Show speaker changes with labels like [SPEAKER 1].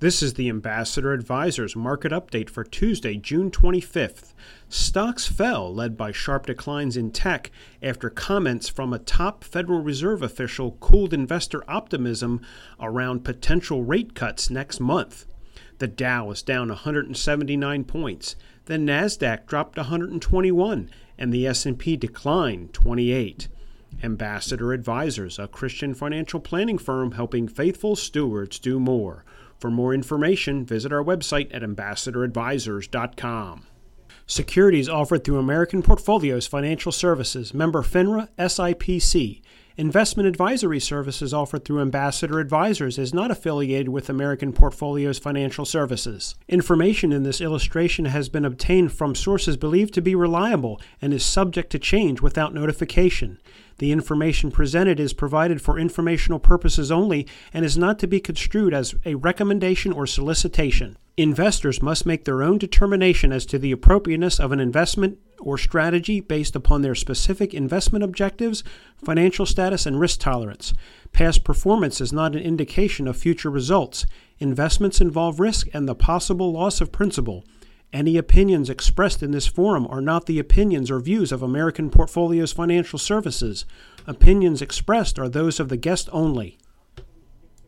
[SPEAKER 1] This is the Ambassador Advisors market update for Tuesday, June 25th. Stocks fell, led by sharp declines in tech after comments from a top Federal Reserve official cooled investor optimism around potential rate cuts next month. The Dow was down 179 points, the Nasdaq dropped 121, and the S&P declined 28. Ambassador Advisors, a Christian financial planning firm helping faithful stewards do more. For more information, visit our website at ambassadoradvisors.com. Securities offered through American Portfolios Financial Services, member FINRA SIPC. Investment advisory services offered through Ambassador Advisors is not affiliated with American Portfolios Financial Services. Information in this illustration has been obtained from sources believed to be reliable and is subject to change without notification. The information presented is provided for informational purposes only and is not to be construed as a recommendation or solicitation. Investors must make their own determination as to the appropriateness of an investment or strategy based upon their specific investment objectives, financial status, and risk tolerance. Past performance is not an indication of future results. Investments involve risk and the possible loss of principal. Any opinions expressed in this forum are not the opinions or views of American Portfolios Financial Services. Opinions expressed are those of the guest only.